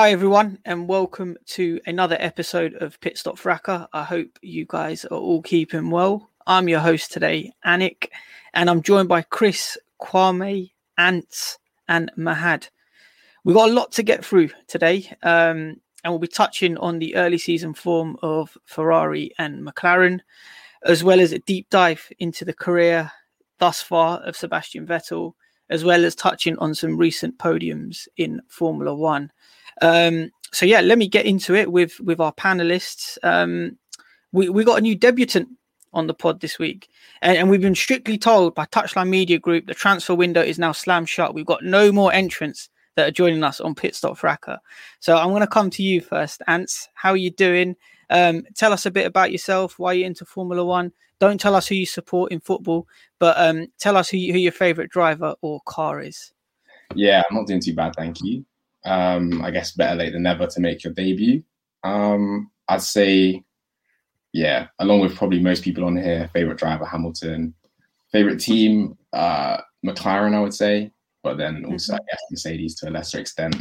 Hi, everyone, and welcome to another episode of Pit Stop Fracas. I hope you guys are all keeping well. I'm your host today, Anik, and I'm joined by Chris, Kwame, Ants, and Mahad. We've got a lot to get through today, um, and we'll be touching on the early season form of Ferrari and McLaren, as well as a deep dive into the career thus far of Sebastian Vettel, as well as touching on some recent podiums in Formula One. Um, so yeah, let me get into it with with our panelists. Um, we we got a new debutant on the pod this week, and, and we've been strictly told by Touchline Media Group the transfer window is now slammed shut. We've got no more entrants that are joining us on Pit Stop Fracas. So I'm going to come to you first, Ants. How are you doing? Um, tell us a bit about yourself. Why you're into Formula One? Don't tell us who you support in football, but um, tell us who, who your favorite driver or car is. Yeah, I'm not doing too bad, thank you. Um, I guess better late than never to make your debut. Um, I'd say, yeah, along with probably most people on here, favorite driver Hamilton, favorite team uh, McLaren, I would say, but then also mm-hmm. I guess Mercedes to a lesser extent.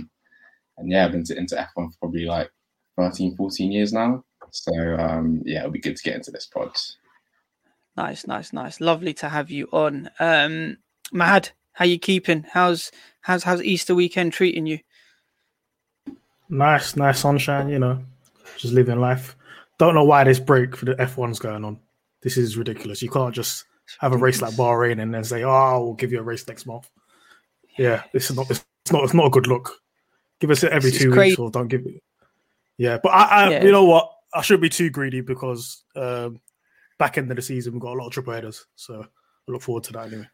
And yeah, I've been to, into F1 for probably like 13, 14 years now. So um, yeah, it'll be good to get into this pod. Nice, nice, nice. Lovely to have you on. Um, Mahad, how you keeping? How's how's how's Easter weekend treating you? Nice, nice sunshine, you know, just living life. Don't know why this break for the F1's going on. This is ridiculous. You can't just have a race like Bahrain and then say, "Oh, we'll give you a race next month." Yeah, this is not. It's not. It's not a good look. Give us it every two weeks, or don't give it. Yeah, but I, I yeah. you know what? I shouldn't be too greedy because um, back end of the season we've got a lot of triple headers, so I look forward to that anyway.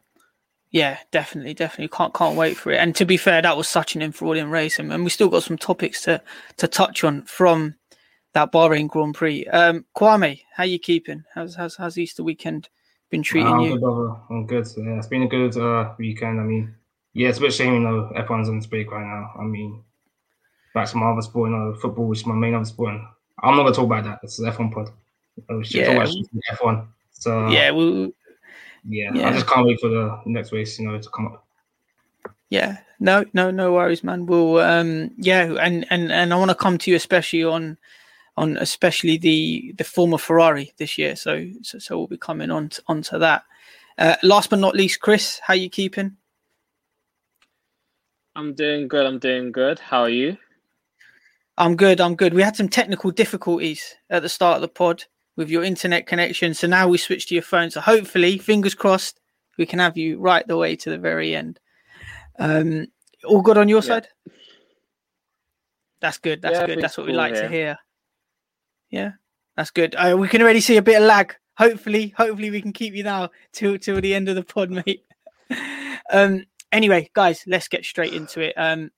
Yeah, definitely, definitely can't can't wait for it. And to be fair, that was such an enthralling race, and, and we still got some topics to to touch on from that Bahrain Grand Prix. Um, Kwame, how you keeping? How's how's how's Easter weekend been treating I'm you? Good. I'm good. Yeah, it's been a good uh, weekend. I mean, yeah, it's a bit shame, you know, F1's on this break right now. I mean, back to my other sport, you know, football, which is my main other sport. And I'm not gonna talk about that. It's is F1 pod. Should yeah. F1. So yeah, we yeah, yeah, I just can't wait for the next race, you know, to come up. Yeah, no, no, no worries, man. We'll, um, yeah, and and and I want to come to you especially on, on especially the the former Ferrari this year. So so, so we'll be coming on to, onto that. Uh, last but not least, Chris, how you keeping? I'm doing good. I'm doing good. How are you? I'm good. I'm good. We had some technical difficulties at the start of the pod with your internet connection. So now we switch to your phone. So hopefully, fingers crossed, we can have you right the way to the very end. Um, all good on your yeah. side? That's good. That's yeah, good. That's what we like here. to hear. Yeah, that's good. Uh, we can already see a bit of lag. Hopefully, hopefully we can keep you now till till the end of the pod, mate. Um, anyway, guys, let's get straight into it. Um,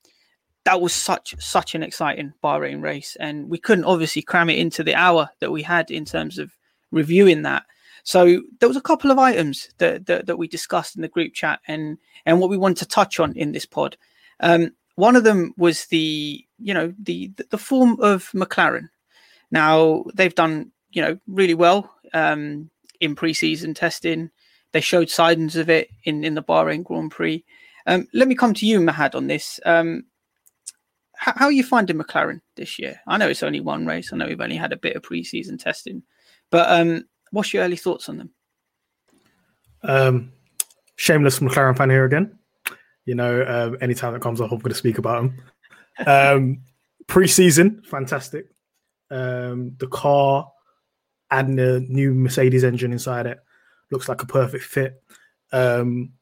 that was such such an exciting Bahrain race, and we couldn't obviously cram it into the hour that we had in terms of reviewing that. So there was a couple of items that, that, that we discussed in the group chat, and and what we wanted to touch on in this pod. Um, one of them was the you know the the form of McLaren. Now they've done you know really well um, in preseason testing. They showed signs of it in in the Bahrain Grand Prix. Um, let me come to you, Mahad, on this. Um, how, how, are you finding McLaren this year? I know it's only one race. I know we've only had a bit of preseason testing, but um, what's your early thoughts on them? Um, shameless McLaren fan here again. You know, uh, anytime that comes up, I'm going to speak about them. Um, preseason, fantastic. Um, the car and the new Mercedes engine inside it looks like a perfect fit. Um,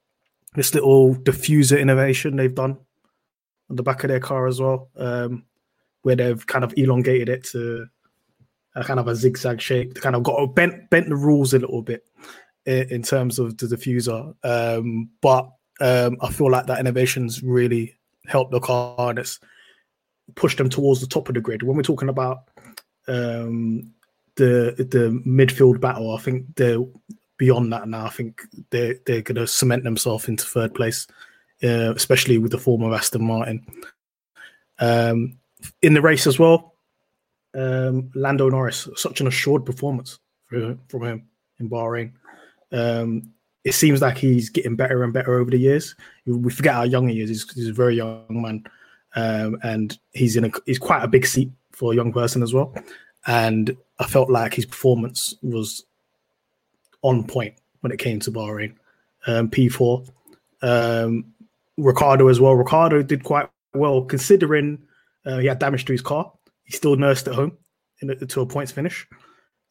this little diffuser innovation they've done on the back of their car as well, um, where they've kind of elongated it to a kind of a zigzag shape. They kind of got bent bent the rules a little bit in, in terms of the diffuser, um, but um, I feel like that innovation's really helped the car pushed them towards the top of the grid. When we're talking about um, the the midfield battle, I think they're beyond that now. I think they're they're going to cement themselves into third place, uh, especially with the form of Aston Martin. Um, in the race as well, um, Lando Norris, such an assured performance from, from him in Bahrain. Um, it seems like he's getting better and better over the years. We forget how young he is. He's, he's a very young man, um, and he's in a he's quite a big seat for a young person as well. And I felt like his performance was on point when it came to Bahrain. Um, P4, um, Ricciardo as well. Ricciardo did quite well considering uh, he had damage to his car. He still nursed at home to a points finish.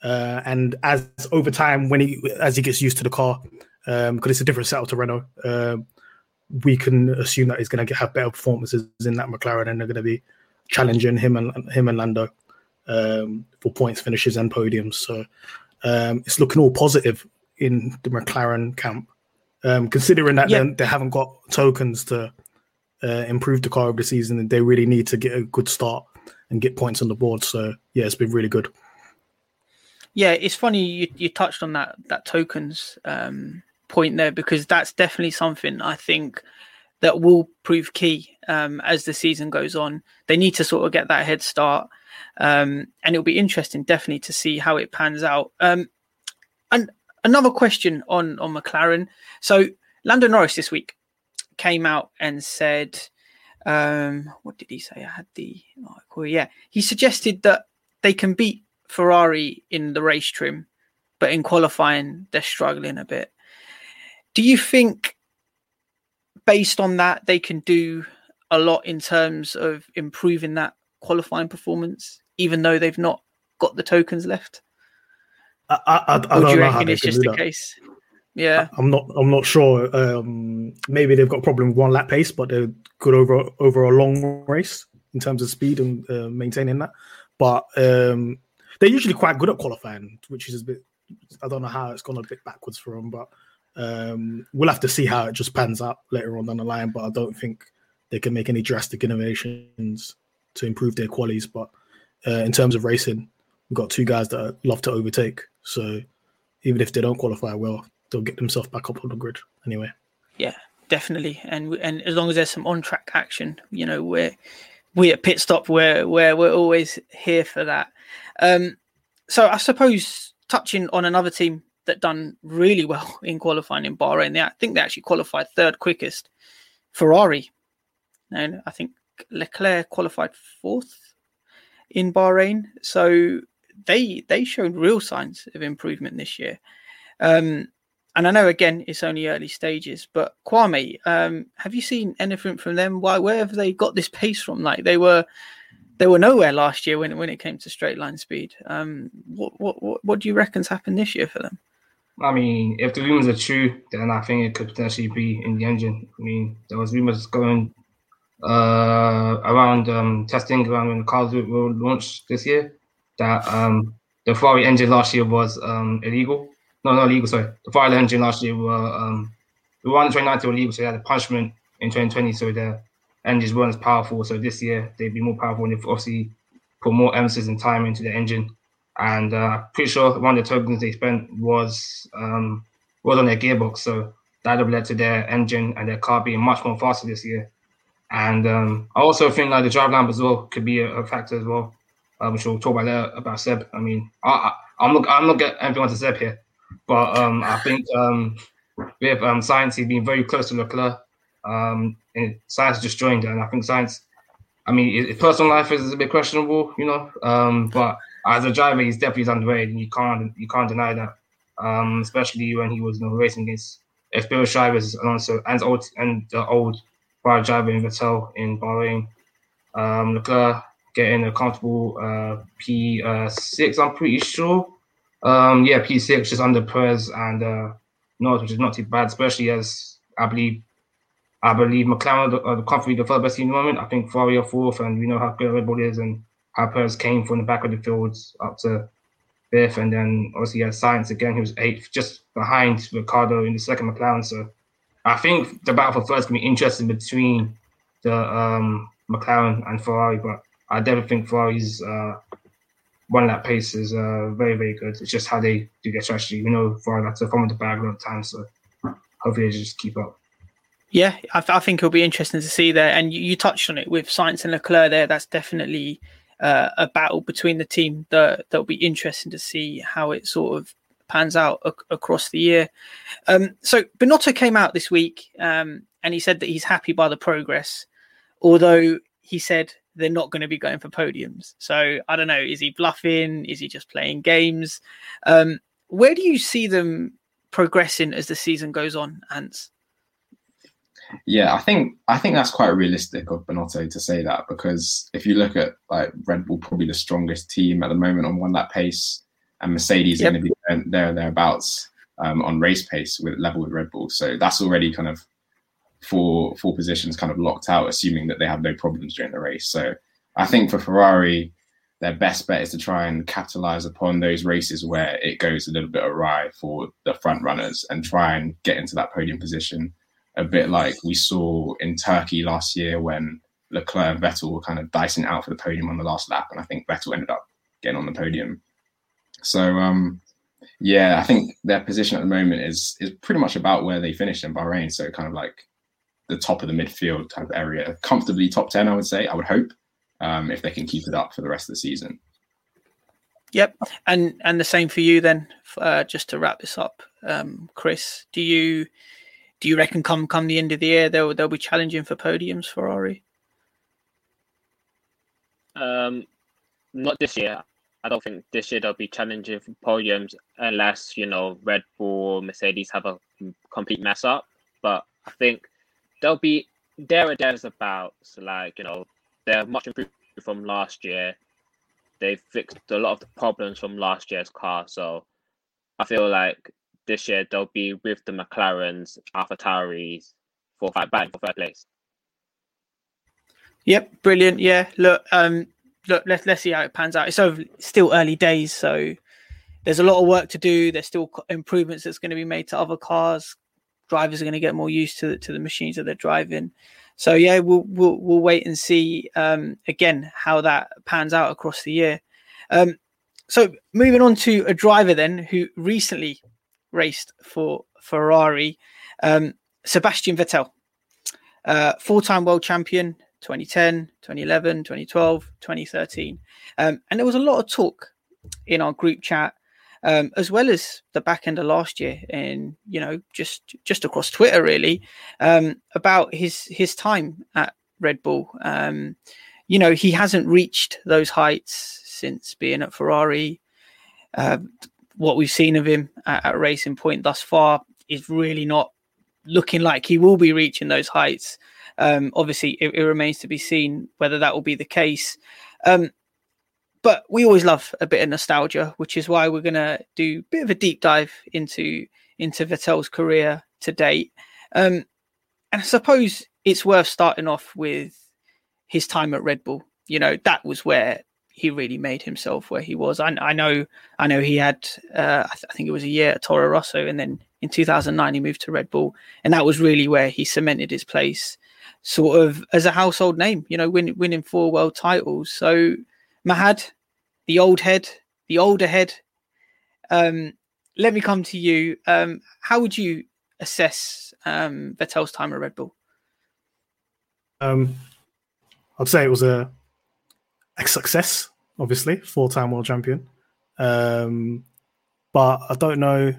Uh, and as over time, when he as he gets used to the car, because um, it's a different setup to Renault, uh, we can assume that he's going to have better performances in that McLaren, and they're going to be challenging him and him and Lando um, for points finishes and podiums. So um, it's looking all positive in the McLaren camp, um, considering that they haven't got tokens to uh, improve the car over the season, and they really need to get a good start and get points on the board. So yeah, it's been really good. Yeah, it's funny you, you touched on that that tokens um, point there because that's definitely something I think that will prove key um, as the season goes on. They need to sort of get that head start, um, and it'll be interesting, definitely, to see how it pans out. Um, another question on on McLaren. So Lando Norris this week came out and said, um, "What did he say?" I had the article. Yeah, he suggested that they can beat Ferrari in the race trim, but in qualifying they're struggling a bit. Do you think, based on that, they can do a lot in terms of improving that qualifying performance, even though they've not got the tokens left? I, I, I, I do you reckon it's just the case? Yeah, I, am not. I'm not sure. Um, maybe they've got a problem with one lap pace, but they're good over over a long race in terms of speed and uh, maintaining that. But um, they're usually quite good at qualifying, which is a bit. I don't know how it's gone a bit backwards for them, but um, we'll have to see how it just pans out later on down the line. But I don't think they can make any drastic innovations to improve their qualities. But uh, in terms of racing, we've got two guys that love to overtake. So even if they don't qualify well, they'll get themselves back up on the grid anyway. Yeah, definitely. And and as long as there's some on track action, you know, we're we at pit stop where where we're always here for that. Um, so I suppose touching on another team that done really well in qualifying in Bahrain, they, I think they actually qualified third quickest. Ferrari, and I think Leclerc qualified fourth in Bahrain. So they they showed real signs of improvement this year. Um, and I know again it's only early stages, but Kwame, um, have you seen anything from them? Why where have they got this pace from? Like they were they were nowhere last year when when it came to straight line speed. Um, what what what, what do you reckon's happened this year for them? I mean, if the rumors are true, then I think it could potentially be in the engine. I mean, there was rumors going uh, around um, testing around when the cars were launched this year that um, the Ferrari engine last year was um, illegal. No, not illegal. Sorry, the Ferrari engine last year were um, we won 2019 league, so they had a punishment in 2020, so their engines weren't as powerful. So this year they'd be more powerful, and they've obviously put more emphasis and time into the engine. And uh, pretty sure one of the tokens they spent was um, was on their gearbox, so that have led to their engine and their car being much more faster this year. And um, I also think like the drive lamp as well could be a, a factor as well. Um, which we'll talk about that about Seb. I mean, I, I, am not I'm not getting anything onto Seb here, but um, I think um, with um, Sainz, he's been very close to Leclerc. Um, and Sainz just joined, and I think Sainz. I mean, his personal life is a bit questionable, you know. Um, but as a driver, he's definitely underrated, and you can't you can't deny that. Um, especially when he was you know, racing against experienced drivers, Alonso and old and the old bar driver in Vettel in Bahrain. Um, Leclerc getting a comfortable uh, P6, I'm pretty sure. Um, yeah, P6 just under Perez and uh, which is not too bad, especially as I believe I believe McLaren are comfortably the third best team in the moment. I think Ferrari are fourth, and we know how good Red Bull is and how Perez came from the back of the field up to fifth, and then obviously had Sainz again, he was eighth, just behind Ricciardo in the second McLaren. So I think the battle for first can be interesting between the um, McLaren and Ferrari, but I definitely think Ferrari's uh, one that pace is uh, very, very good. It's just how they do their strategy. You know, Ferrari that's a form the bag a lot of times, so hopefully they just keep up. Yeah, I, I, think it'll be interesting to see there. And you, you, touched on it with Sainz and Leclerc there. That's definitely uh, a battle between the team that that'll be interesting to see how it sort of pans out ac- across the year. Um, so Binotto came out this week um, and he said that he's happy by the progress, although he said they're not going to be going for podiums. So I don't know. Is he bluffing? Is he just playing games? Um, where do you see them progressing as the season goes on, Ants? Yeah, I think I think that's quite realistic of Binotto to say that because if you look at like Red Bull, probably the strongest team at the moment on one lap pace, and Mercedes yep. are going to be there thereabouts um, on race pace with level with Red Bull. So that's already kind of four four positions kind of locked out, assuming that they have no problems during the race. So I think for Ferrari, their best bet is to try and capitalize upon those races where it goes a little bit awry for the front runners and try and get into that podium position. A bit like we saw in Turkey last year when Leclerc and Vettel were kind of dicing out for the podium on the last lap, and I think Vettel ended up getting on the podium. So um, yeah, I think their position at the moment is is pretty much about where they finished in Bahrain. So kind of like the top of the midfield type area, comfortably top ten, I would say. I would hope um, if they can keep it up for the rest of the season. Yep, and and the same for you then. Uh, just to wrap this up, um, Chris, do you do you reckon come come the end of the year they'll they'll be challenging for podiums for Ferrari? Um, not this year. I don't think this year they'll be challenging for podiums unless you know Red Bull or Mercedes have a complete mess up. But I think they'll be there or there's about so like you know they're much improved from last year. They've fixed a lot of the problems from last year's car, so I feel like this year they'll be with the McLarens, Alpha Tauris for five batting for third place. Yep, brilliant. Yeah, look, um, look, let's let's see how it pans out. It's over, still early days, so there's a lot of work to do. There's still improvements that's going to be made to other cars drivers are going to get more used to the, to the machines that they're driving. So yeah, we'll we'll, we'll wait and see um, again how that pans out across the year. Um, so moving on to a driver then who recently raced for Ferrari, um, Sebastian Vettel, uh, four-time world champion, 2010, 2011, 2012, 2013, um, and there was a lot of talk in our group chat um, as well as the back end of last year, and you know, just just across Twitter, really, um, about his his time at Red Bull. Um, you know, he hasn't reached those heights since being at Ferrari. Uh, what we've seen of him at, at Racing Point thus far is really not looking like he will be reaching those heights. Um, obviously, it, it, remains to be seen whether that will be the case. Um, but we always love a bit of nostalgia, which is why we're going to do a bit of a deep dive into into Vettel's career to date. Um, and I suppose it's worth starting off with his time at Red Bull. You know, that was where he really made himself where he was. I, I know, I know he had, uh, I, th- I, think it was a year at Toro Rosso, and then in 2009 he moved to Red Bull, and that was really where he cemented his place, sort of as a household name. You know, win, winning four world titles. So Mahad, the old head, the older head. Um, let me come to you. Um, how would you assess um, Vettel's time at Red Bull? Um, I'd say it was a, a success, obviously, four time world champion. Um, but I don't know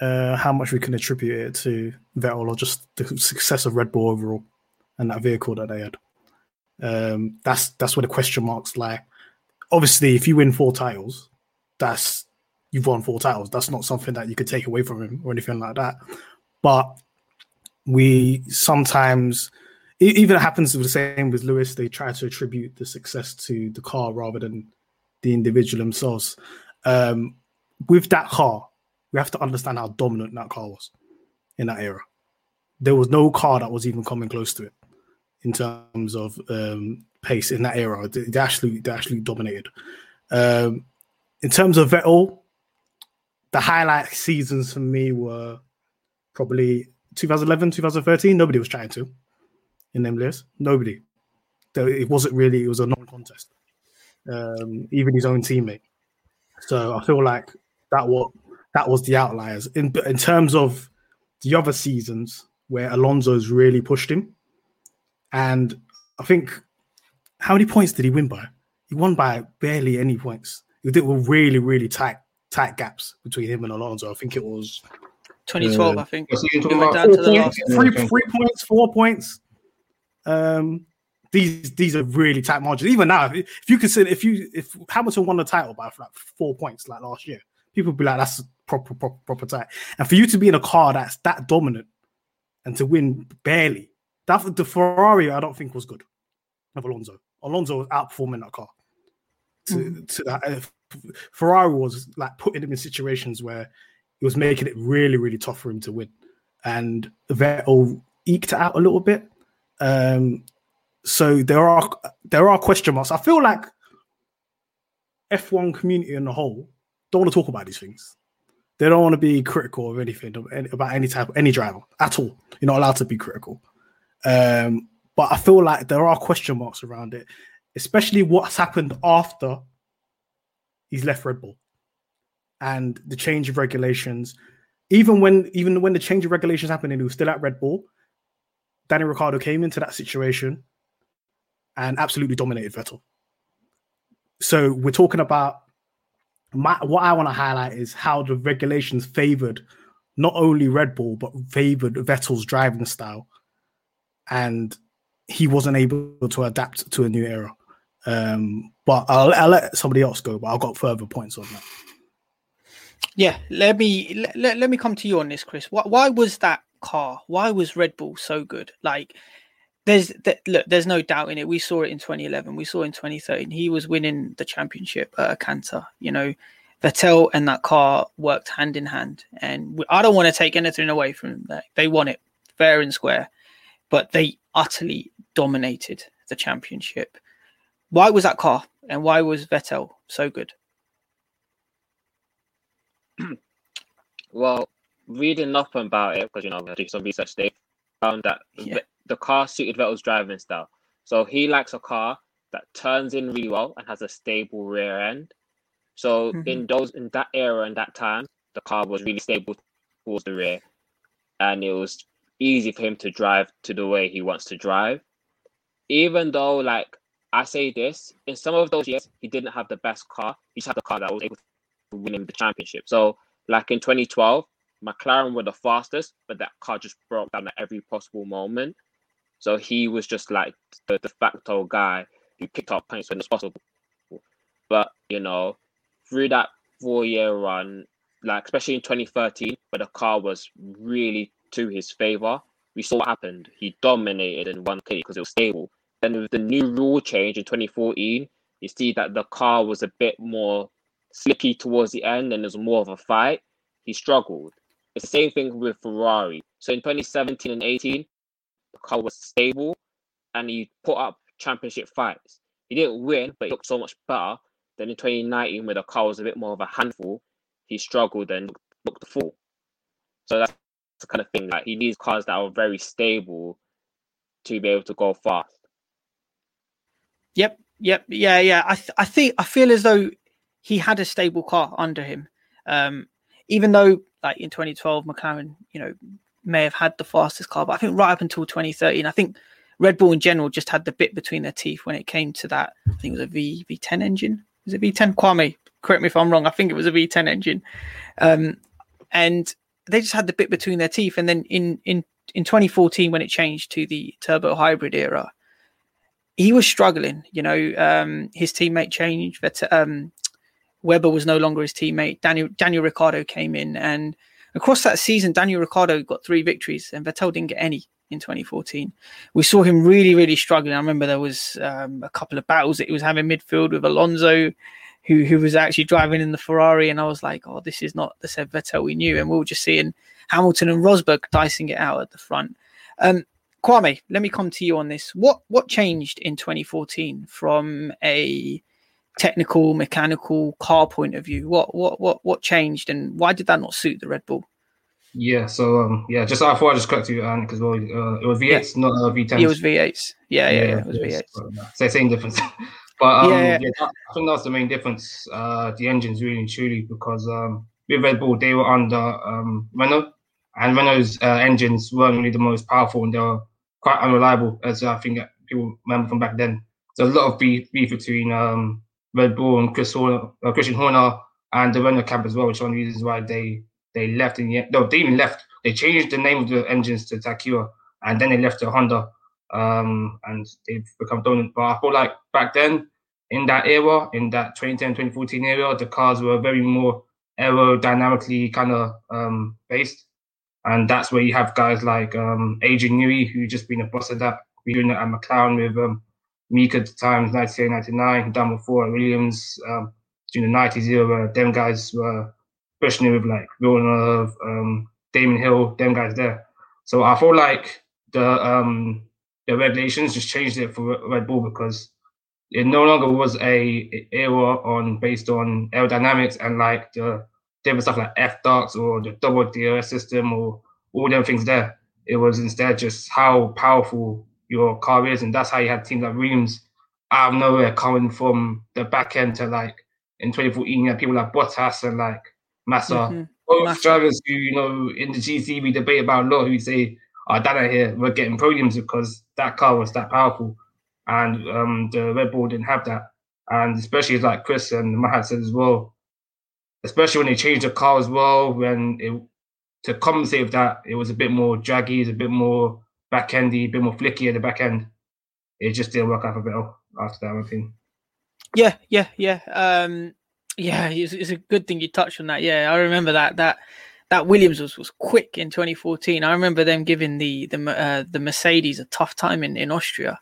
uh, how much we can attribute it to Vettel or just the success of Red Bull overall and that vehicle that they had. Um, that's that's where the question marks lie. Obviously, if you win four titles, that's you've won four titles. That's not something that you could take away from him or anything like that. But we sometimes even it happens the same with Lewis. They try to attribute the success to the car rather than the individual themselves. Um, with that car, we have to understand how dominant that car was in that era. There was no car that was even coming close to it in terms of um, pace in that era. They, actually they actually dominated. Um, in terms of Vettel, the highlight seasons for me were probably 2011, 2013. Nobody was trying to in them lists. Nobody. It wasn't really. It was a non-contest. Um, even his own teammate. So I feel like that what that was the outliers in in terms of the other seasons where Alonso's really pushed him, and I think how many points did he win by? He won by barely any points. It were really really tight tight gaps between him and Alonso. I think it was 2012. Uh, I think we went down to the last three, three points, four points. Um, these these are really tight margins. Even now, if, if you consider if you if Hamilton won the title by like four points like last year, people be like that's proper proper proper tight. And for you to be in a car that's that dominant and to win barely, that the Ferrari I don't think was good of Alonso. Alonso was outperforming that car. To, mm. to that, uh, Ferrari was like putting him in situations where he was making it really really tough for him to win, and Vettel eked it out a little bit. Um, so there are there are question marks. I feel like F1 community in the whole don't want to talk about these things. They don't want to be critical of anything about any type any driver at all. You're not allowed to be critical. Um, but I feel like there are question marks around it, especially what's happened after he's left Red Bull and the change of regulations. Even when even when the change of regulations happened and he was still at Red Bull, Danny Ricciardo came into that situation and absolutely dominated Vettel. So we're talking about my, what I want to highlight is how the regulations favored not only Red Bull but favored Vettel's driving style, and he wasn't able to adapt to a new era. Um, but I'll, I'll, let somebody else go. But I've got further points on that. Yeah, let me let, let me come to you on this, Chris. Why, why was that car? Why was Red Bull so good? Like there's th- look, there's no doubt in it. We saw it in 2011. We saw in 2013. He was winning the championship at Canter. You know, Vettel and that car worked hand in hand. And we, I don't want to take anything away from that. They won it fair and square, but they utterly dominated the championship. Why was that car? And why was Vettel so good? well, reading up about it because you know I do some research. They found that yeah the car suited Vettel's driving style. So he likes a car that turns in really well and has a stable rear end. So mm-hmm. in those in that era and that time, the car was really stable towards the rear, and it was easy for him to drive to the way he wants to drive. Even though, like I say this, in some of those years, he didn't have the best car. He just had the car that was able to win him the championship. So, like in 2012, McLaren were the fastest, but that car just broke down at every possible moment. So he was just like the de facto guy who picked up points when it's possible. But you know, through that four year run, like especially in 2013, where the car was really to his favor, we saw what happened. He dominated in one K because it was stable. Then with the new rule change in 2014, you see that the car was a bit more slippy towards the end and there's more of a fight. He struggled. It's the same thing with Ferrari. So in 2017 and 18, the car was stable and he put up championship fights. He didn't win, but he looked so much better than in 2019, where the car was a bit more of a handful. He struggled and looked, looked full. So that's kind of thing like he needs cars that are very stable to be able to go fast. Yep, yep, yeah, yeah. I th- I think I feel as though he had a stable car under him. Um, even though like in 2012 McLaren, you know, may have had the fastest car, but I think right up until 2013, I think Red Bull in general just had the bit between their teeth when it came to that. I think it was a V V10 engine. Was it V10? Kwame, correct me if I'm wrong. I think it was a V10 engine, um, and they just had the bit between their teeth. And then in in in 2014, when it changed to the turbo hybrid era, he was struggling. You know, um, his teammate changed. But um, Webber was no longer his teammate. Daniel Daniel Ricciardo came in, and across that season, Daniel Ricciardo got three victories, and Vettel didn't get any in 2014. We saw him really, really struggling. I remember there was um, a couple of battles that he was having midfield with Alonso, who who was actually driving in the Ferrari, and I was like, oh, this is not the Seb Vettel we knew, and we were just seeing Hamilton and Rosberg dicing it out at the front. Um, Kwame, let me come to you on this. What what changed in 2014 from a technical, mechanical car point of view? What what what what changed, and why did that not suit the Red Bull? Yeah, so um, yeah, just I thought I just correct you, Anne, as well. Uh, it was V8s, yeah. not uh, V10s. It was V8s. Yeah, yeah, yeah, yeah it was V8s. So uh, same difference. but um, yeah, yeah. That, I think that's the main difference. Uh, the engines really and truly because um, with Red Bull they were under um Renault, and Renault's uh, engines weren't really the most powerful, and they were quite unreliable, as I think people remember from back then. There's a lot of beef, beef between um Red Bull and Chris Horner, uh, Christian Horner and the Renault camp as well, which is one of the reasons why they they left in the end. No, they even left. They changed the name of the engines to TAG Heuer, and then they left to Honda, um, and they've become dominant. But I feel like back then, in that era, in that 2010, 2014 era, the cars were very more aerodynamically kind of um, based. And that's where you have guys like um, Adrian Newey, who just been a boss of that, doing it at McLaren with um, Mika at times, 98, 99, done before at Williams um, during the 90s era. Them guys were especially with like Villeneuve, um, Damon Hill, them guys there. So I feel like the um, the regulations just changed it for Red Bull because it no longer was a era on based on aerodynamics and like the different stuff like F ducts or the double DRS system or all them things there. It was instead just how powerful your car is, and that's how you had teams like Williams out of nowhere coming from the back end to like in 2014, you had people like Bottas and like Massa. Mm-hmm. Both Massa. drivers who, you know, in the GC we debate about a lot who say, oh, Dana here, we're getting podiums because that car was that powerful. And um, the Red Bull didn't have that. And especially like Chris and Mahad said as well, especially when they changed the car as well, when it to compensate with that, it was a bit more draggy, it's a bit more back endy, a bit more flicky at the back end. It just didn't work out a bit after that, I think. Yeah, yeah, yeah. Um, yeah, it's, it's, a good thing you touched on that. Yeah, I remember that that that Williams was, was quick in 2014. I remember them giving the the uh, the Mercedes a tough time in in Austria.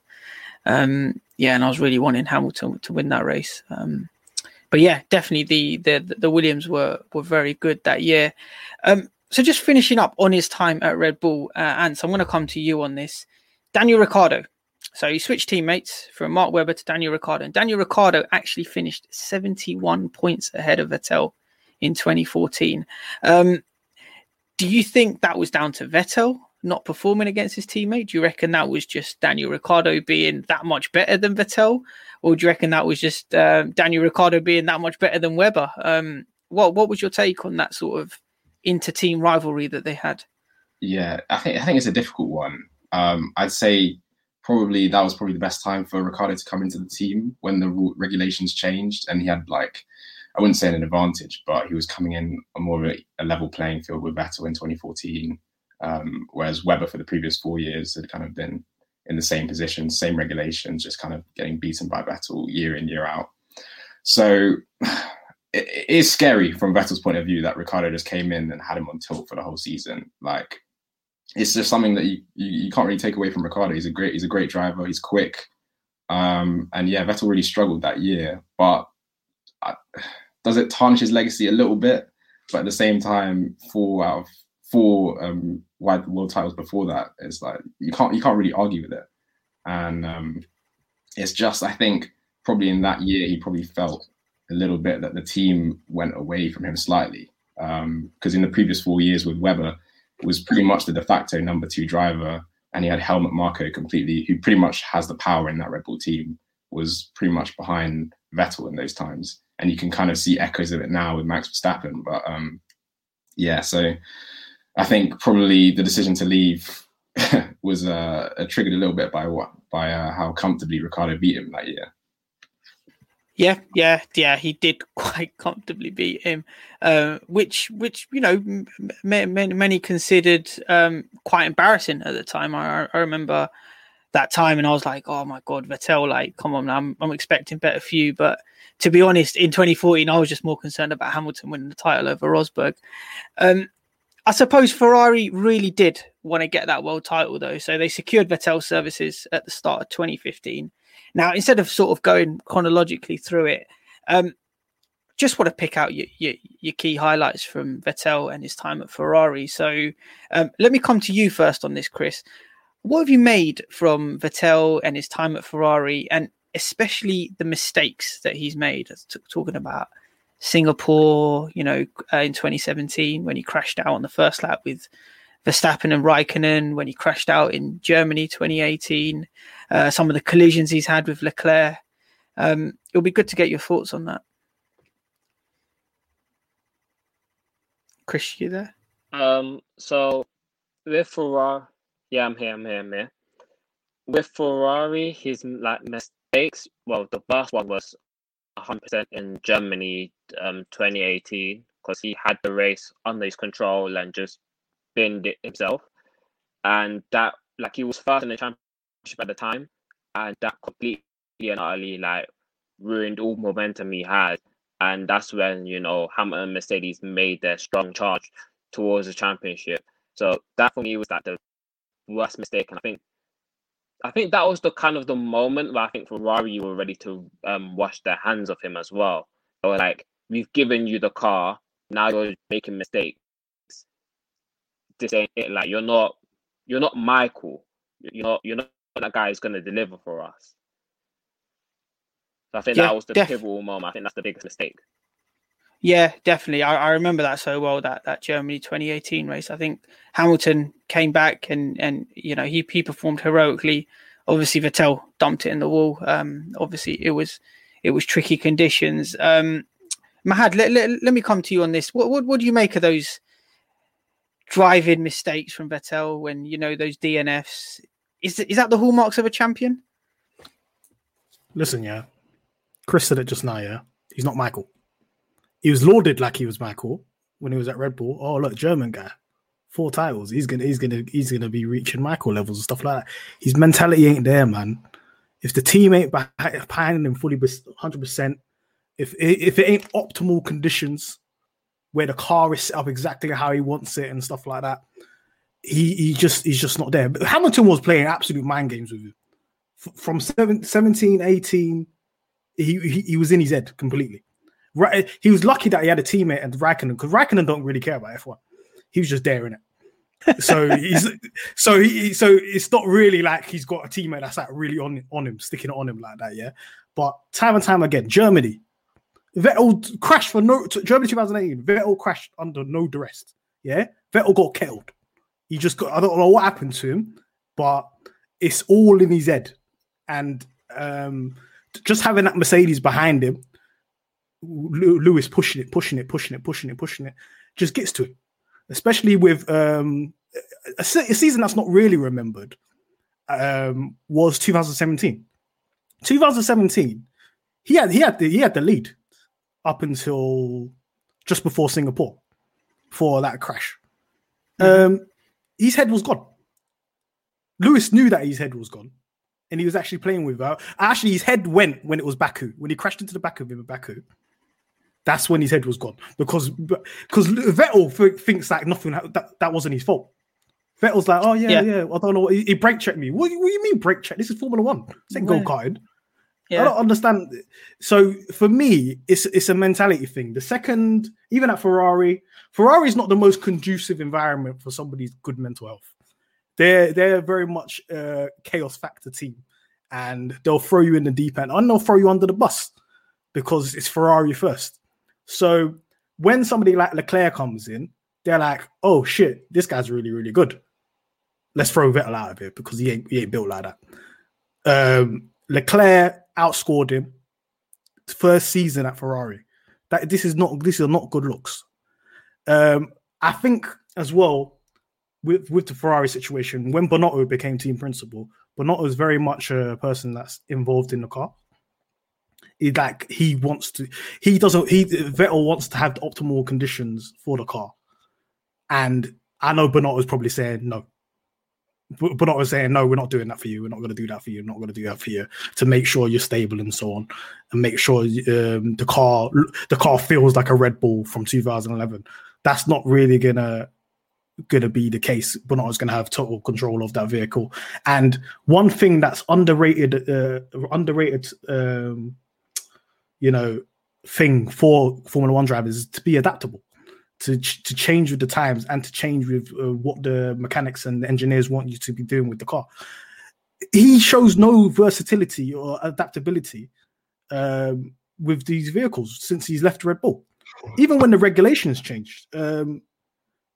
Um, yeah, and I was really wanting Hamilton to win that race. Um, but yeah, definitely the, the the Williams were were very good that year. Um, so just finishing up on his time at Red Bull, uh, Ants, I'm going to come to you on this. Daniel Ricciardo, so he switched teammates from Mark Webber to Daniel Ricciardo. And Daniel Ricciardo actually finished 71 points ahead of Vettel in 2014. Um, do you think that was down to Vettel not performing against his teammate? Do you reckon that was just Daniel Ricciardo being that much better than Vettel? Or do you reckon that was just uh, Daniel Ricciardo being that much better than Webber? Um, what what was your take on that sort of inter-team rivalry that they had? Yeah, I think I think it's a difficult one. Um, I'd say probably that was probably the best time for Ricciardo to come into the team when the regulations changed, and he had like I wouldn't say an advantage, but he was coming in on more of a, a level playing field with Vettel in 2014, um, whereas Webber for the previous four years had kind of been in the same position, same regulations, just kind of getting beaten by Vettel year in year out. So it, it is scary from Vettel's point of view that Ricciardo just came in and had him on tilt for the whole season. Like it's just something that you, you, you can't really take away from Ricciardo. He's a great he's a great driver. He's quick, um, and yeah, Vettel really struggled that year. But uh, does it tarnish his legacy a little bit? But at the same time, four out of four um, wide world titles before that, it's like you can't you can't really argue with it. And um, it's just I think probably in that year he probably felt a little bit that the team went away from him slightly because um, in the previous four years with Webber was pretty much the de facto number two driver, and he had Helmut Marko completely, who pretty much has the power in that Red Bull team, was pretty much behind Vettel in those times, and you can kind of see echoes of it now with Max Verstappen. But um, yeah, so I think probably the decision to leave was uh, triggered a little bit by what by uh, how comfortably Ricciardo beat him that year. Yeah, yeah, yeah. He did quite comfortably beat him, uh, which, which you know, m- many, many considered um, quite embarrassing at the time. I, I remember that time, and I was like, "Oh my god, Vettel! Like, come on, I'm, I'm expecting better for you." But to be honest, in 2014, I was just more concerned about Hamilton winning the title over Rosberg. Um, I suppose Ferrari really did want to get that world title, though, so they secured Vettel's services at the start of 2015 now, instead of sort of going chronologically through it, um, just want to pick out your, your, your, key highlights from Vettel and his time at Ferrari. So um, let me come to you first on this, Chris. What have you made from Vettel and his time at Ferrari, and especially the mistakes that he's made? Talking about Singapore, you know, uh, in 2017 when he crashed out on the first lap with Verstappen and Raikkonen when he crashed out in Germany 2018, uh, some of the collisions he's had with Leclerc. Um, it'll be good to get your thoughts on that. Chris, you there? Um, so with Ferrari, yeah, I'm here, I'm here, I'm here. With Ferrari, his like mistakes. Well, the first one was 100% in Germany, um, 2018, because he had the race under his control and just binned it himself, and that like he was first in the championship at the time, and that completely and utterly like ruined all momentum he had, and that's when you know Hamilton and Mercedes made their strong charge towards the championship. So that for me was like the worst mistake, and I think I think that was the kind of the moment where I think Ferrari you were ready to um, wash their hands of him as well. They were like, "We've given you the car, now you're making mistakes this ain't it. Like you're not you're not Michael. You're not you're not that guy who's gonna deliver for us. So I think yeah, that was the def- pivotal moment. I think that's the biggest mistake. Yeah, definitely. I, I remember that so well that that Germany 2018 race. I think Hamilton came back and and you know he he performed heroically. Obviously, Vettel dumped it in the wall. Um, obviously, it was it was tricky conditions. Um, Mahad, let, let, let me come to you on this. What, what what do you make of those driving mistakes from Vettel when you know those DNFs. Is is that the hallmarks of a champion? Listen, yeah, Chris said it just now. Yeah, he's not Michael. He was lauded like he was Michael when he was at Red Bull. Oh, look, German guy, four titles. He's gonna he's gonna he's gonna be reaching Michael levels and stuff like that. His mentality ain't there, man. If the team ain't behind him fully, hundred percent, if if it ain't optimal conditions, where the car is set up exactly how he wants it and stuff like that. He he just he's just not there. But Hamilton was playing absolute mind games with him. from 17, 18, he, he, he was in his head completely. Right, he was lucky that he had a teammate and Raikkonen because Raikkonen don't really care about F1. He was just there in it. so he's so he so it's not really like he's got a teammate that's like really on on him, sticking it on him like that, yeah. But time and time again, Germany, Vettel crashed for no Germany 2018. Vettel crashed under no duress. Yeah, Vettel got killed. He just got. I don't know what happened to him, but it's all in his head. And um, just having that Mercedes behind him, Lewis pushing it, pushing it, pushing it, pushing it, pushing it, just gets to him. Especially with um, a, a season that's not really remembered um, was 2017. 2017, he had he had the, he had the lead up until just before Singapore for that crash. Mm-hmm. Um, his head was gone. Lewis knew that his head was gone, and he was actually playing with her. Actually, his head went when it was Baku. When he crashed into the back of him at Baku, that's when his head was gone because because Vettel thinks like nothing that, that wasn't his fault. Vettel's like, oh yeah, yeah, yeah I don't know. He, he brake checked me. What, what, do you mean brake check? This is Formula One. This ain't go karting. Yeah. I don't understand. So for me, it's it's a mentality thing. The second, even at Ferrari, Ferrari is not the most conducive environment for somebody's good mental health. They're they're very much a chaos factor team, and they'll throw you in the deep end, and they'll throw you under the bus because it's Ferrari first. So when somebody like Leclerc comes in, they're like, oh shit, this guy's really, really good. Let's throw Vettel out of here because he ain't he ain't built like that. Um, Leclerc outscored him first season at Ferrari. That this is not this is not good looks. Um, I think as well with with the Ferrari situation when Binotto became team principal, Binotto is very much a person that's involved in the car. He like he wants to. He doesn't. He Vettel wants to have the optimal conditions for the car, and I know Binotto is probably saying no. Binotto is saying no. We're not doing that for you. We're not going to do that for you. We're not going to do that for you to make sure you're stable and so on, and make sure um, the car the car feels like a Red Bull from 2011. That's not really gonna gonna be the case. Binotto's gonna have total control of that vehicle. And one thing that's underrated, uh, underrated, um, you know, thing for Formula One drivers is to be adaptable to to change with the times and to change with uh, what the mechanics and the engineers want you to be doing with the car. He shows no versatility or adaptability um, with these vehicles since he's left Red Bull. Even when the regulations changed, um,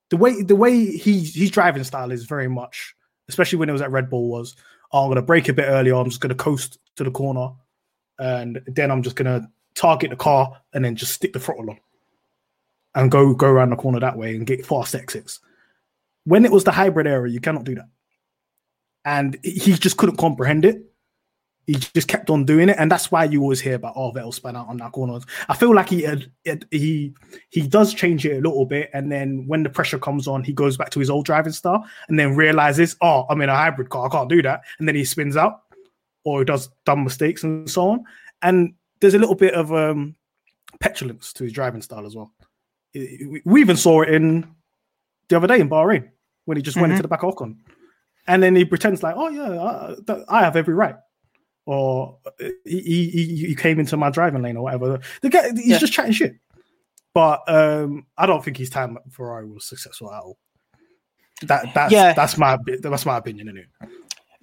the way the way he his driving style is very much, especially when it was at Red Bull, was oh, I'm going to brake a bit earlier. I'm just going to coast to the corner, and then I'm just to target the car and then just stick the throttle on and go go around the corner that way and get fast exits. When it was the hybrid era, you cannot do that, and he just couldn't comprehend it. He just kept on doing it, and that's why you always hear about oh Vettel spun out on that corner. I feel like he he he does change it a little bit, and then when the pressure comes on, he goes back to his old driving style, and then realizes oh I'm in a hybrid car, I can't do that, and then he spins out or he does dumb mistakes and so on. And there's a little bit of um, petulance to his driving style as well we even saw it in the other day in Bahrain when he just mm-hmm. went into the back of Ocon, and then he pretends like, "Oh yeah, I, I have every right," or he, he, he came into my driving lane or whatever. The guy he's yeah. just chatting shit. But um, I don't think his time at Ferrari was successful at all. That that's yeah. that's my that's my opinion anyway.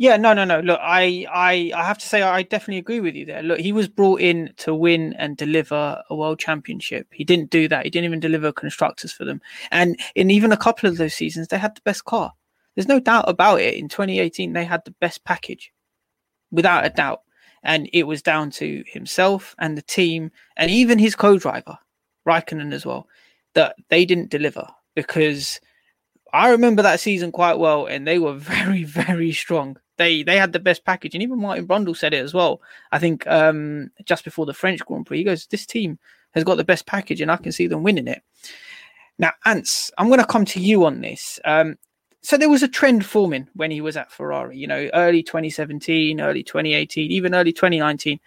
Yeah, no, no, no. Look, I, I, I have to say, I definitely agree with you there. Look, he was brought in to win and deliver a world championship. He didn't do that. He didn't even deliver constructors for them. And in even a couple of those seasons, they had the best car. There's no doubt about it. In 2018, they had the best package, without a doubt. And it was down to himself and the team, and even his co-driver, Raikkonen as well, that they didn't deliver because I remember that season quite well, and they were very, very strong they they had the best package, and even Martin Brundle said it as well. I think um, just before the French Grand Prix, he goes, "This team has got the best package, and I can see them winning it." Now, Ants, I'm going to come to you on this. Um, so there was a trend forming when he was at Ferrari. You know, early 2017, early 2018, even early 2019.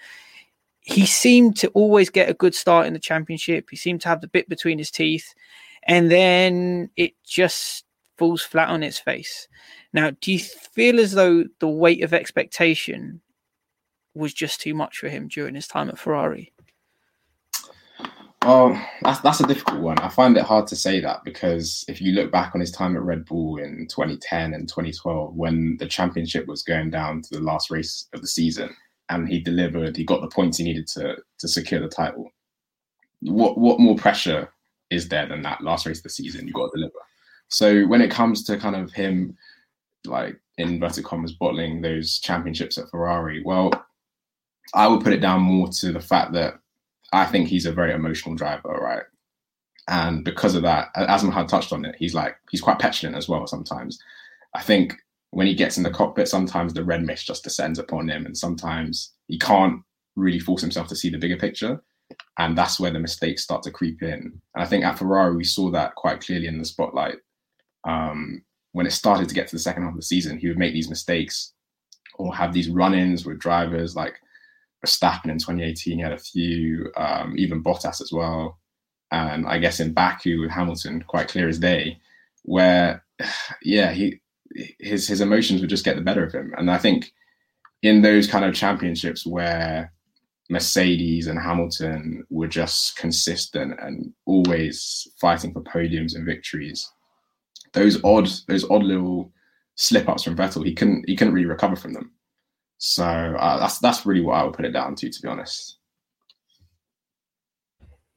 He seemed to always get a good start in the championship. He seemed to have the bit between his teeth, and then it just falls flat on its face. Now, do you feel as though the weight of expectation was just too much for him during his time at Ferrari? Oh, that's that's a difficult one. I find it hard to say that because if you look back on his time at Red Bull in 2010 and 2012, when the championship was going down to the last race of the season, and he delivered, he got the points he needed to to secure the title. What what more pressure is there than that last race of the season? You got to deliver. So when it comes to kind of him like in inverted commas bottling those championships at Ferrari? Well, I would put it down more to the fact that I think he's a very emotional driver, right? And because of that, as had touched on it, he's like he's quite petulant as well sometimes. I think when he gets in the cockpit, sometimes the red mist just descends upon him, and sometimes he can't really force himself to see the bigger picture. And that's where the mistakes start to creep in. And I think at Ferrari, we saw that quite clearly in the spotlight. Um, when it started to get to the second half of the season, he would make these mistakes or have these run-ins with drivers like Verstappen in 2018. He had a few, um, even Bottas as well, and I guess in Baku with Hamilton, quite clear as day, where yeah, he his his emotions would just get the better of him, and I think in those kind of championships where Mercedes and Hamilton were just consistent and always fighting for podiums and victories those odd those odd little slip ups from Vettel, he couldn't he couldn't really recover from them. So uh, that's that's really what I would put it down to, to be honest.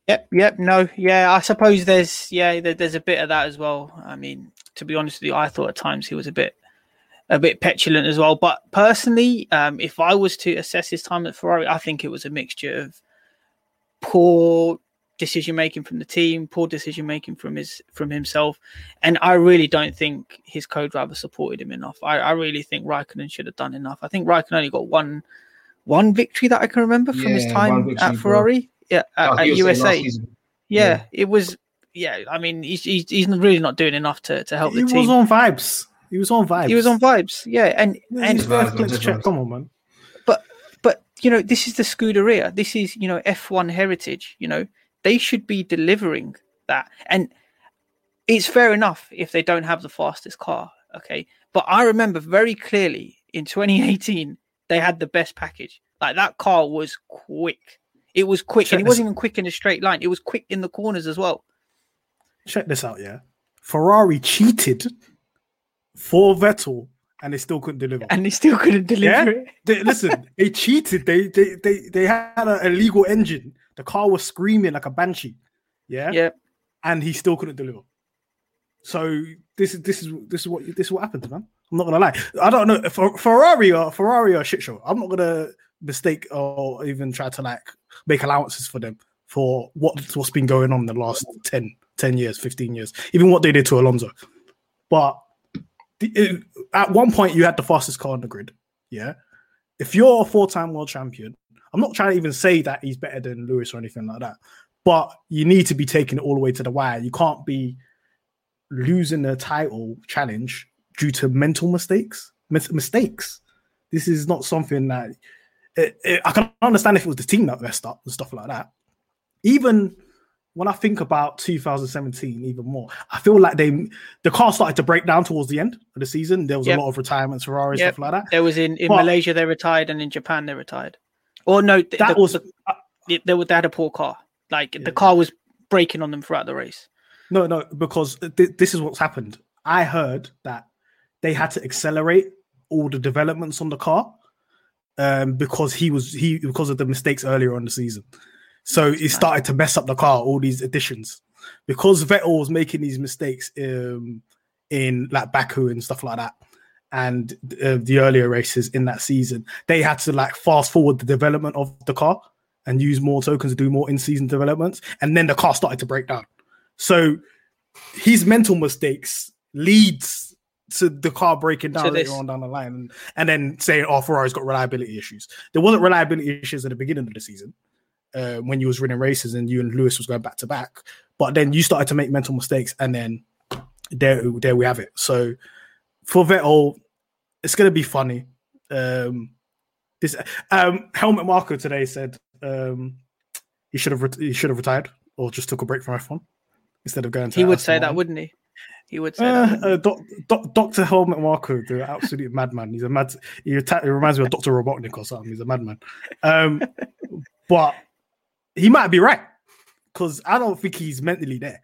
Yep, yep, no, yeah. I suppose there's yeah, there, there's a bit of that as well. I mean, to be honest with you, I thought at times he was a bit a bit petulant as well. But personally, um, if I was to assess his time at Ferrari, I think it was a mixture of poor decision making from the team, poor decision making from his from himself, and I really don't think his co-driver supported him enough. I, I really think Raikkonen should have done enough. I think Raikkonen only got one one victory that I can remember from his time one victory, at bro. Ferrari. Yeah, at, Oh, at he was saying last USA. Yeah, Yeah. it was. Yeah, I mean, he's, he's he's really not doing enough to, to help He the was team. on vibes. He was on vibes. he was on vibes. Yeah, and Yeah, and he's vibes, first place just check. vibes. Come on, man. But but you know this is the scuderia this is you know f1 heritage you know they should be delivering that. And it's fair enough if they don't have the fastest car okay? But i remember very clearly in 2018 they had the best package. Like that car was quick. It was quick Check and it wasn't even quick in a straight line. It was quick in the corners as well. Check this out, yeah. Ferrari cheated for Vettel and they still couldn't deliver. and they still couldn't deliver it. They, listen, they cheated. They they they they had an illegal engine. The car was screaming like a banshee. Yeah, yeah and he still couldn't deliver. So this is this is this is what this is what happens, man. I'm not gonna lie. I don't know for Ferrari or Ferrari or shit show. I'm not gonna mistake or even try to like make allowances for them for what what's been going on in the last 10, 10 years, 15 years, even what they did to Alonso. But the, it- at one point, you had the fastest car on the grid. Yeah. If you're a four time world champion, I'm not trying to even say that he's better than Lewis or anything like that, but you need to be taking it all the way to the wire. You can't be losing the title challenge due to mental mistakes. Mis- mistakes. This is not something that it, it- I can understand if it was the team that messed up and stuff like that. Even when I think about 2017, even more, I feel like they the car started to break down towards the end of the season. There was Yep. a lot of retirements, Ferrari Yep. stuff like that. there was in in But- malaysia they retired and in japan they retired or no th- That the- was the- they, they, were- they had a poor car. Like the car was breaking on them throughout the race. No, no, because th- this is what's happened. I heard that they had to accelerate all the developments on the car um, because he was he because of the mistakes earlier on the season. So it started to mess up the car. All these additions because Vettel was making these mistakes um, in like Baku and stuff like that, and uh, the earlier races in that season. They had to like fast forward the development of the car and use more tokens to do more in-season developments, and then the car started to break down. So his mental mistakes leads to the car breaking down later this. on down the line, and, and then saying, "Oh, Ferrari's got reliability issues." There wasn't reliability issues at the beginning of the season uh, when you was running races and you and Lewis was going back to back, but then you started to make mental mistakes, and then there, there we have it. So for Vettel, it's going to be funny. Um, this um, Helmut Marko today said um, he should have ret- he should have retired or just took a break from F1 instead of going to. He would say that, wouldn't he? He would say Uh, that. uh, doc, doc, Doctor Helmut Marko, the absolute madman. He's a mad. He, he reminds me of Doctor Robotnik or something. He's a madman. Um, but he might be right because I don't think he's mentally there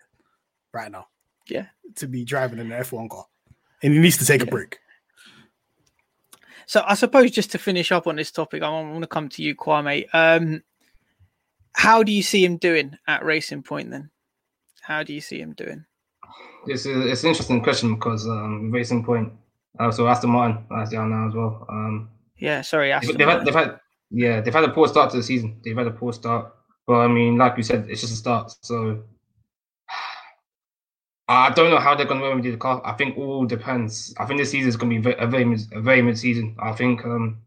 right now. Yeah. to be driving an F1 car, and he needs to take a break. So I suppose just to finish up on this topic, I want to come to you, Kwame. Um, how do you see him doing at Racing Point then? How do you see him doing? It's a, it's an interesting question because um, Racing Point, uh, so Aston Martin, as they are now as well. Um, Yeah, sorry, Aston they've, had, they've had, yeah, they've had a poor start to the season. They've had a poor start, but I mean, like you said, it's just a start. So I don't know how they're going to remedy the car. I think all depends. I think this season is going to be a very, a very mid season. I think um,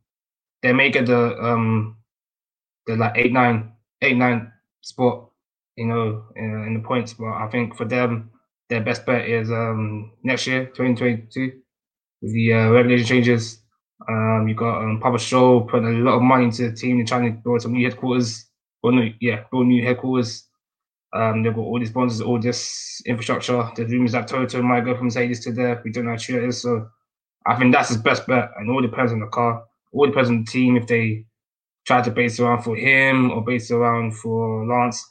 they may get the um, the like eight nine eight nine spot, you know, in, in the points. But I think for them, their best bet is um, next year, twenty twenty two, with the uh, regulation changes. Um, you got um, Papa Stroll putting a lot of money into the team. They're trying to build some new headquarters. Well, no, yeah, build new headquarters. Um, they've got all these sponsors, all this infrastructure. The rumors that Toto might go from Mercedes to there. We don't know how true it is. So I think that's his best bet. And all depends on the car. All depends on the team if they try to base around for him or base around for Lance.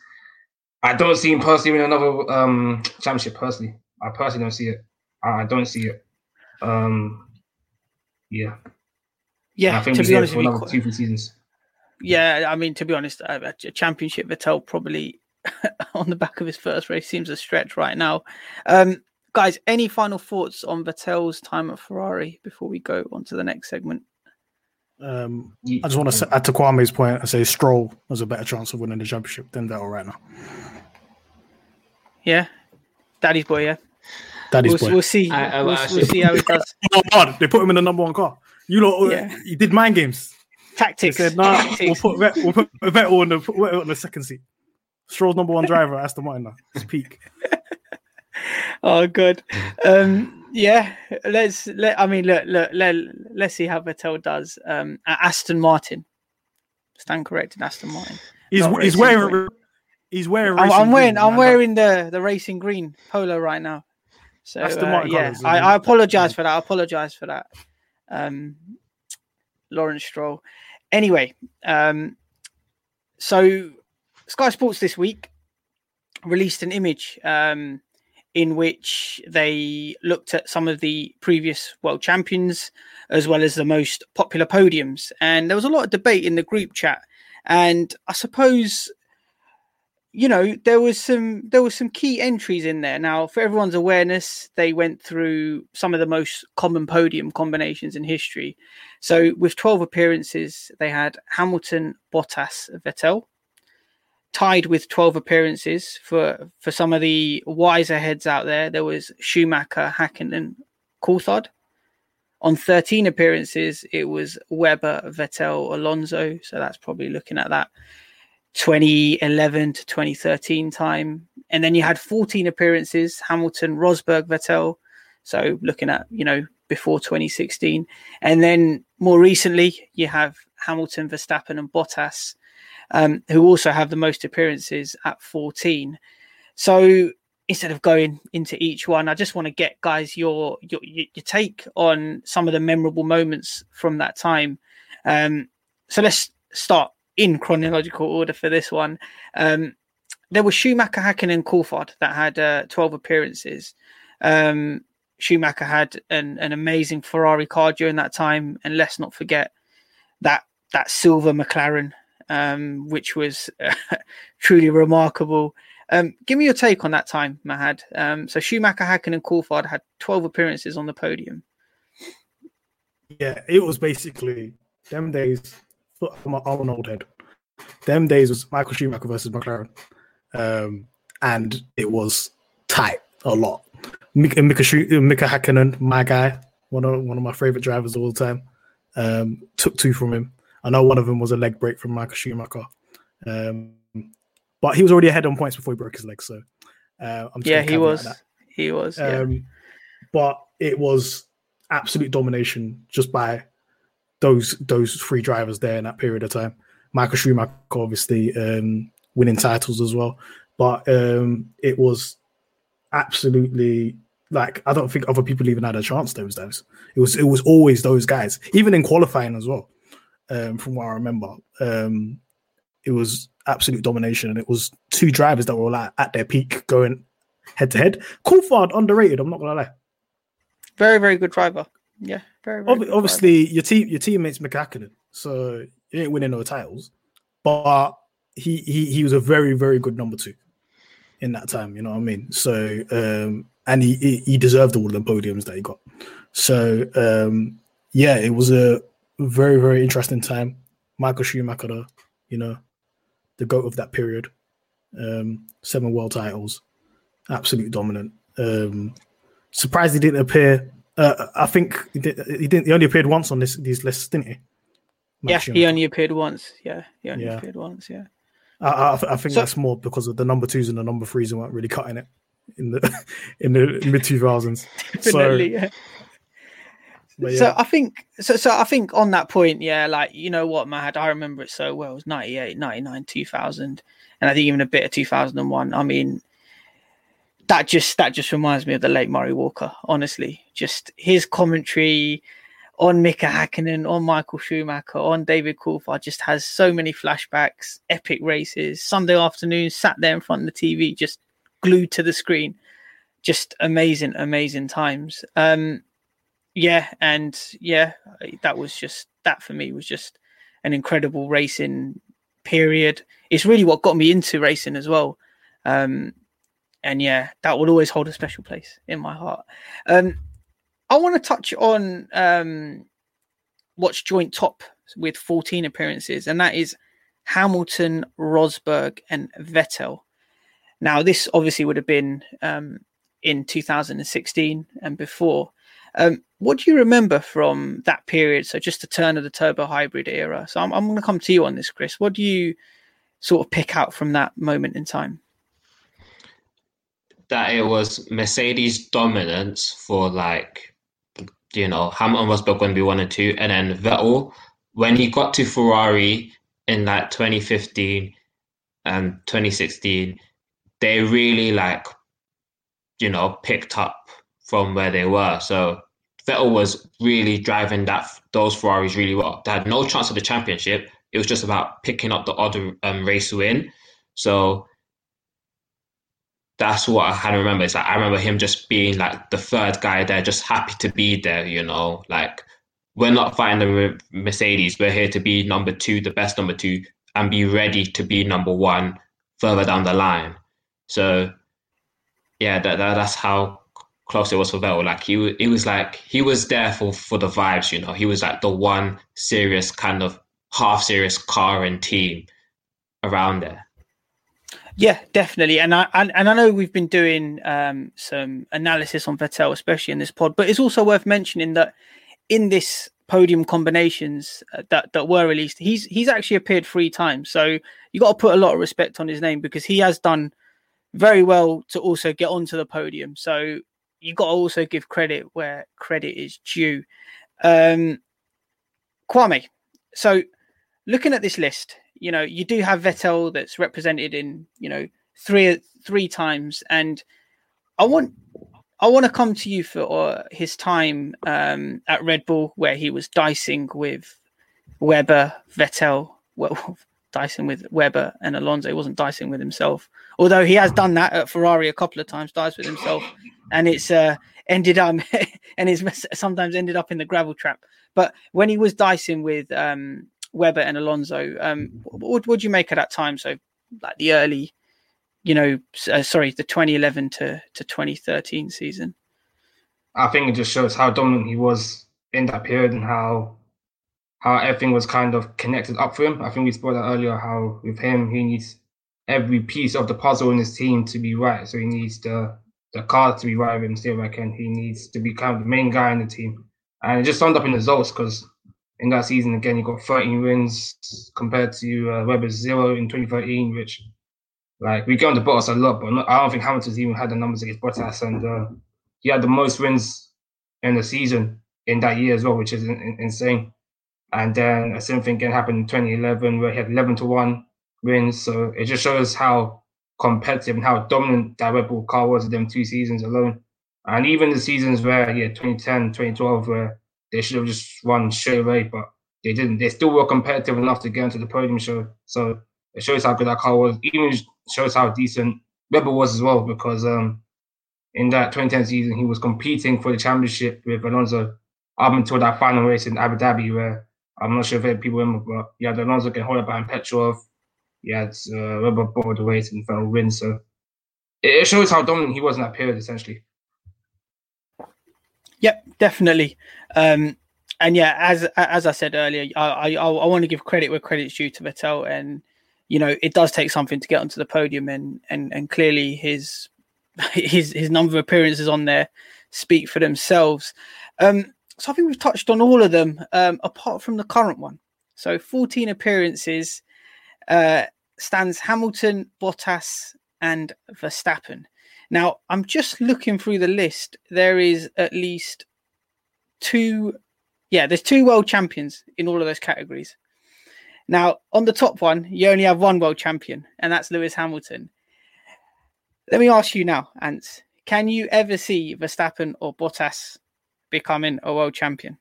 I don't see him personally win another um, championship. Personally, I personally don't see it. I I don't see it. Um, yeah, yeah, I think to be honest for another two, three seasons. yeah, I mean, to be honest, a, a championship Vettel probably on the back of his first race seems a stretch right now. Um, guys, any final thoughts on Vettel's time at Ferrari before we go on to the next segment? Um, I just want to add to Kwame's point and say Stroll has a better chance of winning the championship than Vettel right now. Yeah, Daddy's boy. Yeah, Daddy's we'll, boy. we'll see. I- I- we'll, I we'll see how he does. Oh, God, they put him in the number one car. You lot, Yeah. you did mind games. They Tactics. said, "Nah, we'll put Vet, we'll put Vettel on the put Vettel on the second seat." Stroll's number one driver, Aston Martin. Now. It's peak. Oh, good. Um, yeah, let's let. I mean, look, look, let, let's see how Vettel does. Um, at Aston Martin, stand corrected, Aston Martin. He's he's wearing he's wearing. I'm, I'm wearing, green, I'm wearing the the racing green polo right now. So Aston uh, yeah, colours, I, I apologize for that. I apologize for that. Um, Lawrence Stroll. Anyway, um, so Sky Sports this week released an image um, in which they looked at some of the previous world champions as well as the most popular podiums. And there was a lot of debate in the group chat. And I suppose, you know, there was some there was some key entries in there. Now, for everyone's awareness, they went through some of the most common podium combinations in history. So with 12 appearances, they had Hamilton, Bottas, Vettel tied with 12 appearances for for some of the wiser heads out there. There was schumacher hakkinen coulthard. On 13 appearances it was webber vettel alonso. So that's probably looking at that 2011 to 2013 time. And then you had 14 appearances hamilton rosberg vettel. So looking at you know before 2016 and then more recently you have hamilton verstappen and bottas um, who also have the most appearances at 14. So instead of going into each one, I just want to get guys your your your take on some of the memorable moments from that time. Um, so let's start in chronological order for this one. Um, there was Schumacher, Hakkinen, and Coulthard that had uh, 12 appearances. Um, Schumacher had an, an amazing Ferrari car during that time, and let's not forget that that silver McLaren um, which was uh, truly remarkable. Um, give me your take on that time, Mahad. Um, so Schumacher, Hakkinen, and Coulthard had 12 appearances on the podium. Yeah, it was basically them days. I'm, an old head. Them days was Michael Schumacher versus McLaren, um, and it was tight a lot. Mika, Mika, Schu- Mika Hakkinen, my guy, one of one of my favorite drivers of all time, um, took two from him. I know one of them was a leg break from Michael Schumacher, um, but he was already ahead on points before he broke his leg. So uh, I'm just Yeah, he was. He was. Yeah. Um, but it was absolute domination just by those those three drivers there in that period of time. Michael Schumacher obviously um, winning titles as well, but um, it was absolutely like I don't think other people even had a chance those days. It was it was always those guys, even in qualifying as well. Um, from what I remember, um, it was absolute domination, and it was two drivers that were like at their peak going head to head. Coulthard underrated. I'm not gonna lie. very, very good driver. Yeah, very, very Ob- obviously, your team your teammates Mika Hakkinen, so he ain't winning no titles, but he he he was a very very good number two in that time. You know what I mean? So um, and he he, he deserved all the podiums that he got. So um, yeah, it was a very very interesting time. Michael Schumacher, you know, the goat of that period, um, seven world titles, absolute dominant. Um, surprised he didn't appear. Uh, I think he, did, he didn't. He only appeared once on this these lists, didn't he? Yeah, he only appeared once. Yeah, he only Yeah. appeared once. Yeah. I, I, I think So- that's more because of the number twos and the number threes weren't really cutting it in the in the mid two thousands. So, Definitely, yeah. But So I think so. So I think on that point, yeah, like you know what, Mahad, I remember it so well. It was 98, 99, 2000, and I think even a bit of 2001. I mean, that just that just reminds me of the late Murray Walker. Honestly, just his commentary on Mika Hakkinen, on Michael Schumacher, on David Coulthard just has so many flashbacks, epic races. Sunday afternoon, sat there in front of the TV, just glued to the screen. Just amazing, amazing times. Um, yeah, and yeah, that was just that for me was just an incredible racing period. It's really what got me into racing as well. Um, and yeah, that will always hold a special place in my heart. Um, I want to touch on um, what's joint top with 14 appearances, and that is Hamilton, Rosberg, and Vettel. Now, this obviously would have been um, in 2016 and before. Um, what do you remember from that period? So, just the turn of the turbo hybrid era. So, I'm, I'm going to come to you on this, Chris. What do you sort of pick out from that moment in time? That it was Mercedes dominance for like, you know, Hamilton Rosberg when we wanted to, and then Vettel when he got to Ferrari in like 2015 and 2016, they really like, you know, picked up from where they were. So Vettel was really driving that those Ferraris really well. They had no chance of the championship. It was just about picking up the other um, race win. So that's what I kind of remember. It's like I remember him just being like the third guy there, just happy to be there. You know, like we're not fighting the Mercedes. We're here to be number two, the best number two, and be ready to be number one further down the line. So, yeah, that, that that's how close it was for Vettel. Like he, it was like he was there for for the vibes. You know, he was like the one serious kind of half serious car and team around there. Yeah, definitely, and I and, and I know we've been doing um, some analysis on Vettel, especially in this pod, but it's also worth mentioning that in this podium combinations uh, that that were released, he's he's actually appeared three times. So you got to put a lot of respect on his name because he has done very well to also get onto the podium. So you got to also give credit where credit is due. Um, Kwame, so looking at this list, you know you do have Vettel that's represented in you know three three times, and I want I want to come to you for uh, his time um, at Red Bull, where he was dicing with Webber, Vettel, well, dicing with Webber and Alonso. He wasn't dicing with himself, although he has done that at Ferrari a couple of times, dice with himself, and it's uh, ended up and it's sometimes ended up in the gravel trap. But when he was dicing with um, Webber and Alonso, um, what would you make at that time? So, like the early you know, uh, sorry, the 2011 to, to 2013 season. I think it just shows how dominant he was in that period and how how everything was kind of connected up for him. I think we spoke that earlier. How with him, he needs every piece of the puzzle in his team to be right. So he needs the the car to be right with him. Still, reckon he needs to be kind of the main guy in the team, and it just summed up in results because in that season again he got 13 wins compared to uh, Webber's zero in 2013, which like we get on the Bottas a lot, but not, I don't think Hamilton's even had the numbers against Bottas, and uh, he had the most wins in the season in that year as well, which is in, in, insane. And then a same thing again happened in 2011 where he had 11 to one wins. So it just shows how competitive and how dominant that Red Bull car was in them two seasons alone. And even the seasons where yeah, 2010, 2012, where they should have just won straight away, but they didn't. They still were competitive enough to get into the podium show. So it shows how good that car was. Even shows how decent Webber was as well because um, in that 2010 season he was competing for the championship with Alonso up until that final race in Abu Dhabi where I'm not sure if people remember, but had Alonso can hold up behind Petrov. Had uh, Webber bought the race and fell win. So it shows how dominant he was in that period, essentially. Yep, definitely. Um, and yeah, as as I said earlier, I I, I want to give credit where credit's due to Vettel, and you know it does take something to get onto the podium and and and clearly his his his number of appearances on there speak for themselves um so i think we've touched on all of them um apart from the current one so 14 appearances uh stands hamilton bottas and verstappen now i'm just looking through the list there is at least two yeah there's two world champions in all of those categories now, on the top one, you only have one world champion, and that's Lewis Hamilton. Let me ask you now, Ants, can you ever see Verstappen or Bottas becoming a world champion?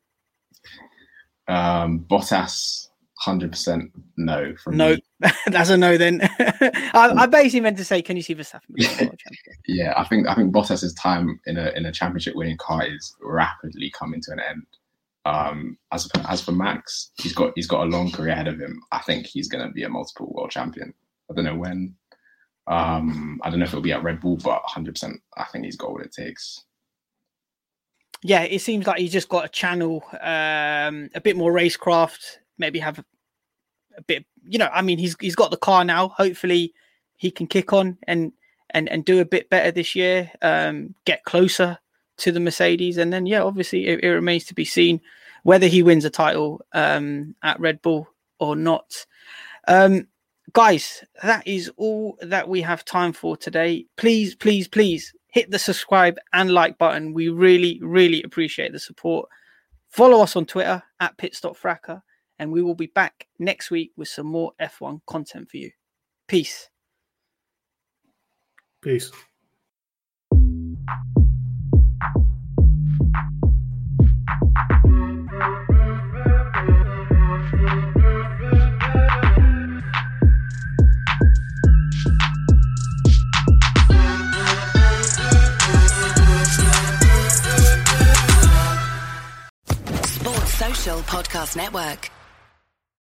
Um, Bottas, hundred percent no. From no, that's a no. Then I, I, basically meant to say, can you see Verstappen champion? yeah, I think I think Bottas's time in a in a championship winning car is rapidly coming to an end. Um, as for, as for Max, he's got he's got a long career ahead of him. I think he's going to be a multiple world champion. I don't know when, Um, I don't know if it'll be at Red Bull, but 100%, I think he's got what it takes. Yeah, it seems like he's just got a channel, um, a bit more racecraft, maybe have a, bit, you know, I mean, he's he's got the car now. Hopefully, he can kick on and and and do a bit better this year, um, get closer to the Mercedes, and then yeah, obviously it, it remains to be seen whether he wins a title um, at Red Bull or not. Um, guys, that is all that we have time for today. Please, please, please hit the subscribe and like button. We really, really appreciate the support. Follow us on Twitter at pitstopfracas, and we will be back next week with some more F1 content for you. Peace. Peace. Sports Social Podcast Network.